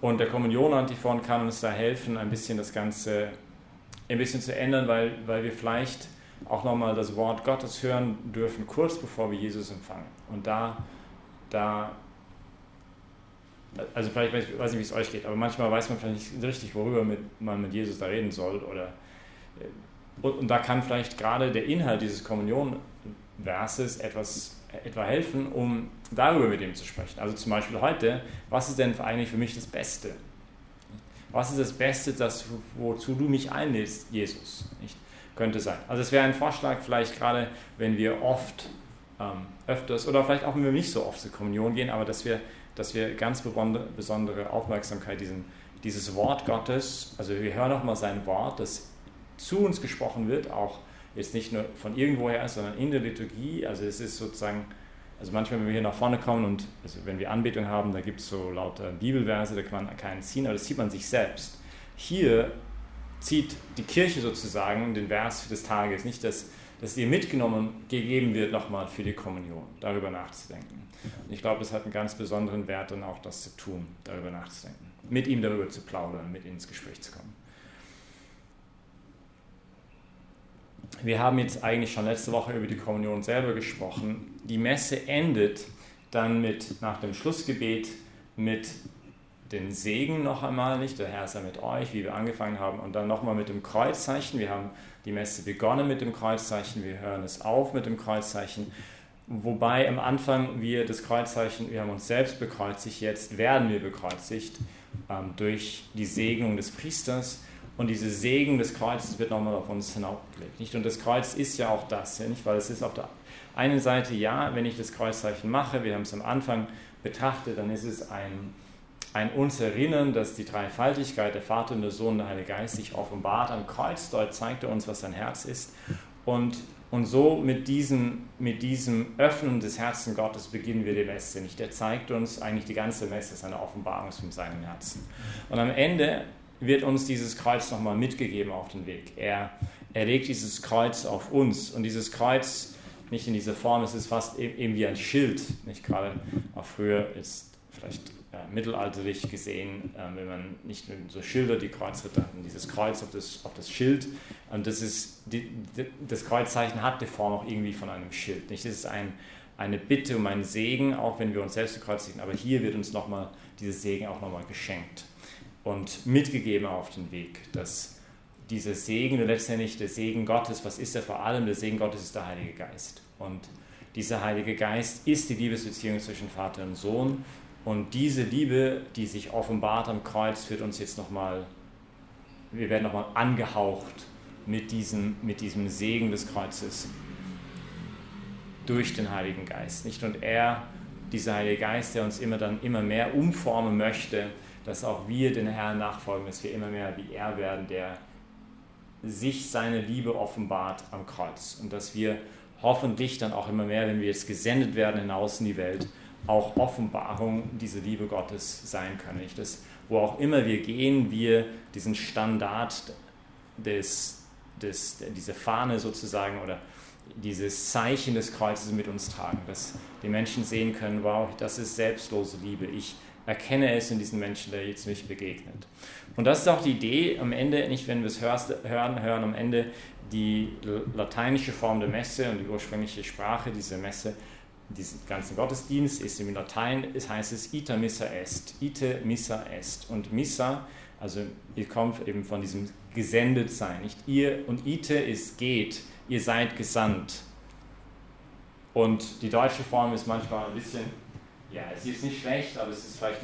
Und der Kommunion-Antiphon kann uns da helfen, ein bisschen das Ganze ein bisschen zu ändern, weil, weil wir vielleicht auch nochmal das Wort Gottes hören dürfen, kurz bevor wir Jesus empfangen. Und da, da also vielleicht, ich weiß nicht, wie es euch geht, aber manchmal weiß man vielleicht nicht richtig, worüber mit, man mit Jesus da reden soll. Oder, äh, und, und da kann vielleicht gerade der Inhalt dieses Kommunion-Verses etwas etwa helfen, um darüber mit ihm zu sprechen. Also zum Beispiel heute, was ist denn eigentlich für mich das Beste? Was ist das Beste, das, wozu du mich einlädst, Jesus? Nicht? Könnte sein. Also es wäre ein Vorschlag, vielleicht gerade, wenn wir oft, ähm, öfters, oder vielleicht auch, wenn wir nicht so oft zur Kommunion gehen, aber dass wir dass wir ganz besondere Aufmerksamkeit diesem, dieses Wort Gottes, also wir hören nochmal sein Wort, das zu uns gesprochen wird, auch jetzt nicht nur von irgendwoher, sondern in der Liturgie. Also es ist sozusagen, also manchmal, wenn wir hier nach vorne kommen und also wenn wir Anbetung haben, da gibt es so lauter Bibelverse, da kann man keinen ziehen, aber das sieht man sich selbst. Hier zieht die Kirche sozusagen den Vers des Tages, nicht dass, dass dir mitgenommen gegeben wird nochmal für die Kommunion, darüber nachzudenken. Und ich glaube, es hat einen ganz besonderen Wert, dann auch das zu tun, darüber nachzudenken, mit ihm darüber zu plaudern, mit ins Gespräch zu kommen. Wir haben jetzt eigentlich schon letzte Woche über die Kommunion selber gesprochen. Die Messe endet dann mit, nach dem Schlussgebet, mit den Segen noch einmal, nicht? Der Herr sei mit euch, wie wir angefangen haben, und dann nochmal mit dem Kreuzzeichen. Wir haben die Messe begonnen mit dem Kreuzzeichen, wir hören es auf mit dem Kreuzzeichen. Wobei am Anfang wir das Kreuzzeichen, wir haben uns selbst bekreuzigt, jetzt werden wir bekreuzigt ähm, durch die Segnung des Priesters. Und diese Segen des Kreuzes wird nochmal auf uns hinaufgelegt. Nicht? Und das Kreuz ist ja auch das, ja, nicht? weil es ist auf der einen Seite, ja, wenn ich das Kreuzzeichen mache, wir haben es am Anfang betrachtet, dann ist es ein, ein uns erinnern, dass die Dreifaltigkeit, der Vater und der Sohn und der Heilige Geist sich offenbart am Kreuz. Dort zeigt er uns, was sein Herz ist. Und und so mit diesem, mit diesem Öffnen des Herzens Gottes beginnen wir die Messe. Nicht? Er zeigt uns eigentlich die ganze Messe, seine Offenbarung von seinem Herzen. Und am Ende wird uns dieses Kreuz nochmal mitgegeben auf den Weg. Er, er legt dieses Kreuz auf uns. Und dieses Kreuz, nicht in dieser Form, es ist fast eben wie ein Schild. Nicht gerade auch früher ist vielleicht äh, mittelalterlich gesehen, äh, wenn man nicht nur so Schilder, die Kreuzritter hatten, dieses Kreuz auf das, auf das Schild. Und das, ist, die, das Kreuzzeichen hat die Form auch irgendwie von einem Schild. Nicht? Das ist ein, eine Bitte um einen Segen, auch wenn wir uns selbst bekreuzigen. Aber hier wird uns nochmal dieses Segen auch nochmal geschenkt und mitgegeben auf den Weg, dass dieser Segen, letztendlich der Segen Gottes, was ist er vor allem? Der Segen Gottes ist der Heilige Geist. Und dieser Heilige Geist ist die Liebesbeziehung zwischen Vater und Sohn und diese Liebe, die sich offenbart am Kreuz, wird uns jetzt nochmal, wir werden nochmal angehaucht mit diesem, mit diesem Segen des Kreuzes durch den Heiligen Geist. Nicht? Und er, dieser Heilige Geist, der uns immer dann immer mehr umformen möchte, dass auch wir den Herrn nachfolgen, dass wir immer mehr wie er werden, der sich seine Liebe offenbart am Kreuz. Und dass wir hoffentlich dann auch immer mehr, wenn wir jetzt gesendet werden hinaus in die Welt, auch Offenbarung dieser Liebe Gottes sein können. Nicht? Das, wo auch immer wir gehen, wir diesen Standard des, des, diese Fahne sozusagen oder dieses Zeichen des Kreuzes mit uns tragen, dass die Menschen sehen können, wow, das ist selbstlose Liebe. Ich erkenne es in diesen Menschen, der jetzt mich begegnet. Und das ist auch die Idee am Ende, nicht wenn wir es hören, hören am Ende die lateinische Form der Messe und die ursprüngliche Sprache dieser Messe diesen ganzen Gottesdienst ist im Latein, es heißt es ita missa est, ite missa est. Und missa, also ihr kommt eben von diesem gesendet sein, nicht ihr und ite ist geht, ihr seid gesandt. Und die deutsche Form ist manchmal ein bisschen, ja, es ist nicht schlecht, aber es ist vielleicht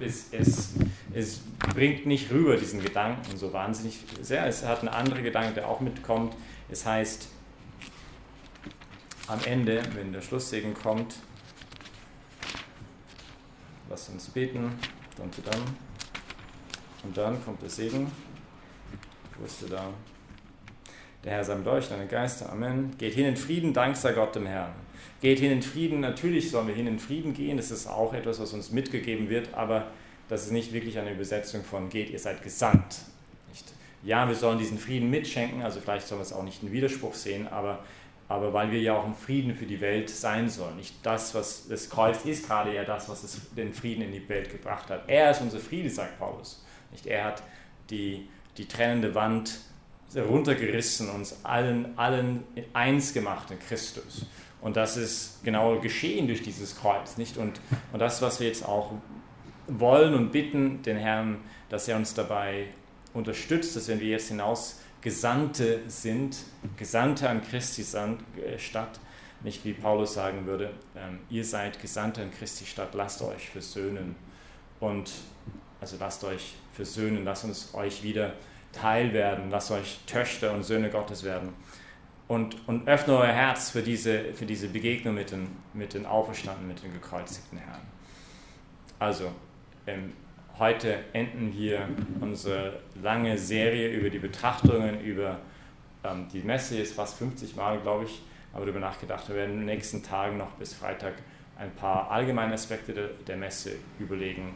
es, es, es bringt nicht rüber diesen Gedanken so wahnsinnig sehr. Es hat einen anderen Gedanke, der auch mitkommt. Es heißt, am Ende, wenn der Schlusssegen kommt, lasst uns beten. Danke dann. Und dann kommt der Segen. Wo ist der da? Der Herr sei mit euch, deine Geister. Amen. Geht hin in Frieden, Dank sei Gott dem Herrn. Geht hin in Frieden. Natürlich sollen wir hin in Frieden gehen. Das ist auch etwas, was uns mitgegeben wird, aber das ist nicht wirklich eine Übersetzung von geht, ihr seid gesandt. Nicht? Ja, wir sollen diesen Frieden mitschenken, also vielleicht sollen wir es auch nicht in Widerspruch sehen, aber aber weil wir ja auch ein Frieden für die Welt sein sollen. Nicht das, was das Kreuz ist, gerade ja das, was es, den Frieden in die Welt gebracht hat. Er ist unser Friede, sagt Paulus. Nicht er hat die, die trennende Wand runtergerissen, uns allen, allen eins gemacht in Christus. Und das ist genau geschehen durch dieses Kreuz. Nicht? Und, und das, was wir jetzt auch wollen und bitten, den Herrn, dass er uns dabei unterstützt, dass wenn wir jetzt hinaus Gesandte sind, Gesandte an Christi äh, Stadt, nicht wie Paulus sagen würde, ähm, ihr seid Gesandte an Christi Stadt, lasst euch versöhnen. Und also lasst euch versöhnen, lasst uns euch wieder Teil werden, lasst euch Töchter und Söhne Gottes werden. Und, und öffne euer Herz für diese, für diese Begegnung mit den, mit den Auferstandenen, mit den gekreuzigten Herren. Also, ähm, heute enden wir unsere lange Serie über die Betrachtungen über ähm, die Messe, jetzt fast 50 Mal, glaube ich, aber darüber nachgedacht. Wir werden in den nächsten Tagen noch bis Freitag ein paar allgemeine Aspekte der, der Messe überlegen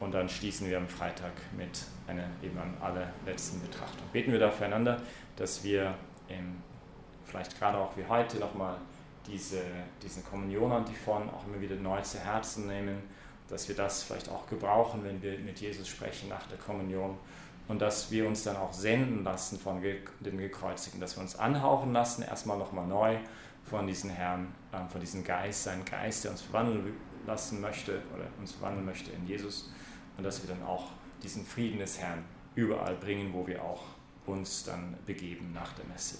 und dann schließen wir am Freitag mit einer eben allerletzten Betrachtung. Beten wir da füreinander, dass wir ähm, vielleicht gerade auch wie heute nochmal diese, diesen Kommunion-Antiphon auch immer wieder neu zu Herzen nehmen dass wir das vielleicht auch gebrauchen, wenn wir mit Jesus sprechen nach der Kommunion und dass wir uns dann auch senden lassen von dem Gekreuzigten, dass wir uns anhauchen lassen, erstmal nochmal neu von diesem Herrn, äh, von diesem Geist, sein Geist, der uns verwandeln lassen möchte oder uns verwandeln möchte in Jesus und dass wir dann auch diesen Frieden des Herrn überall bringen, wo wir auch uns dann begeben nach der Messe.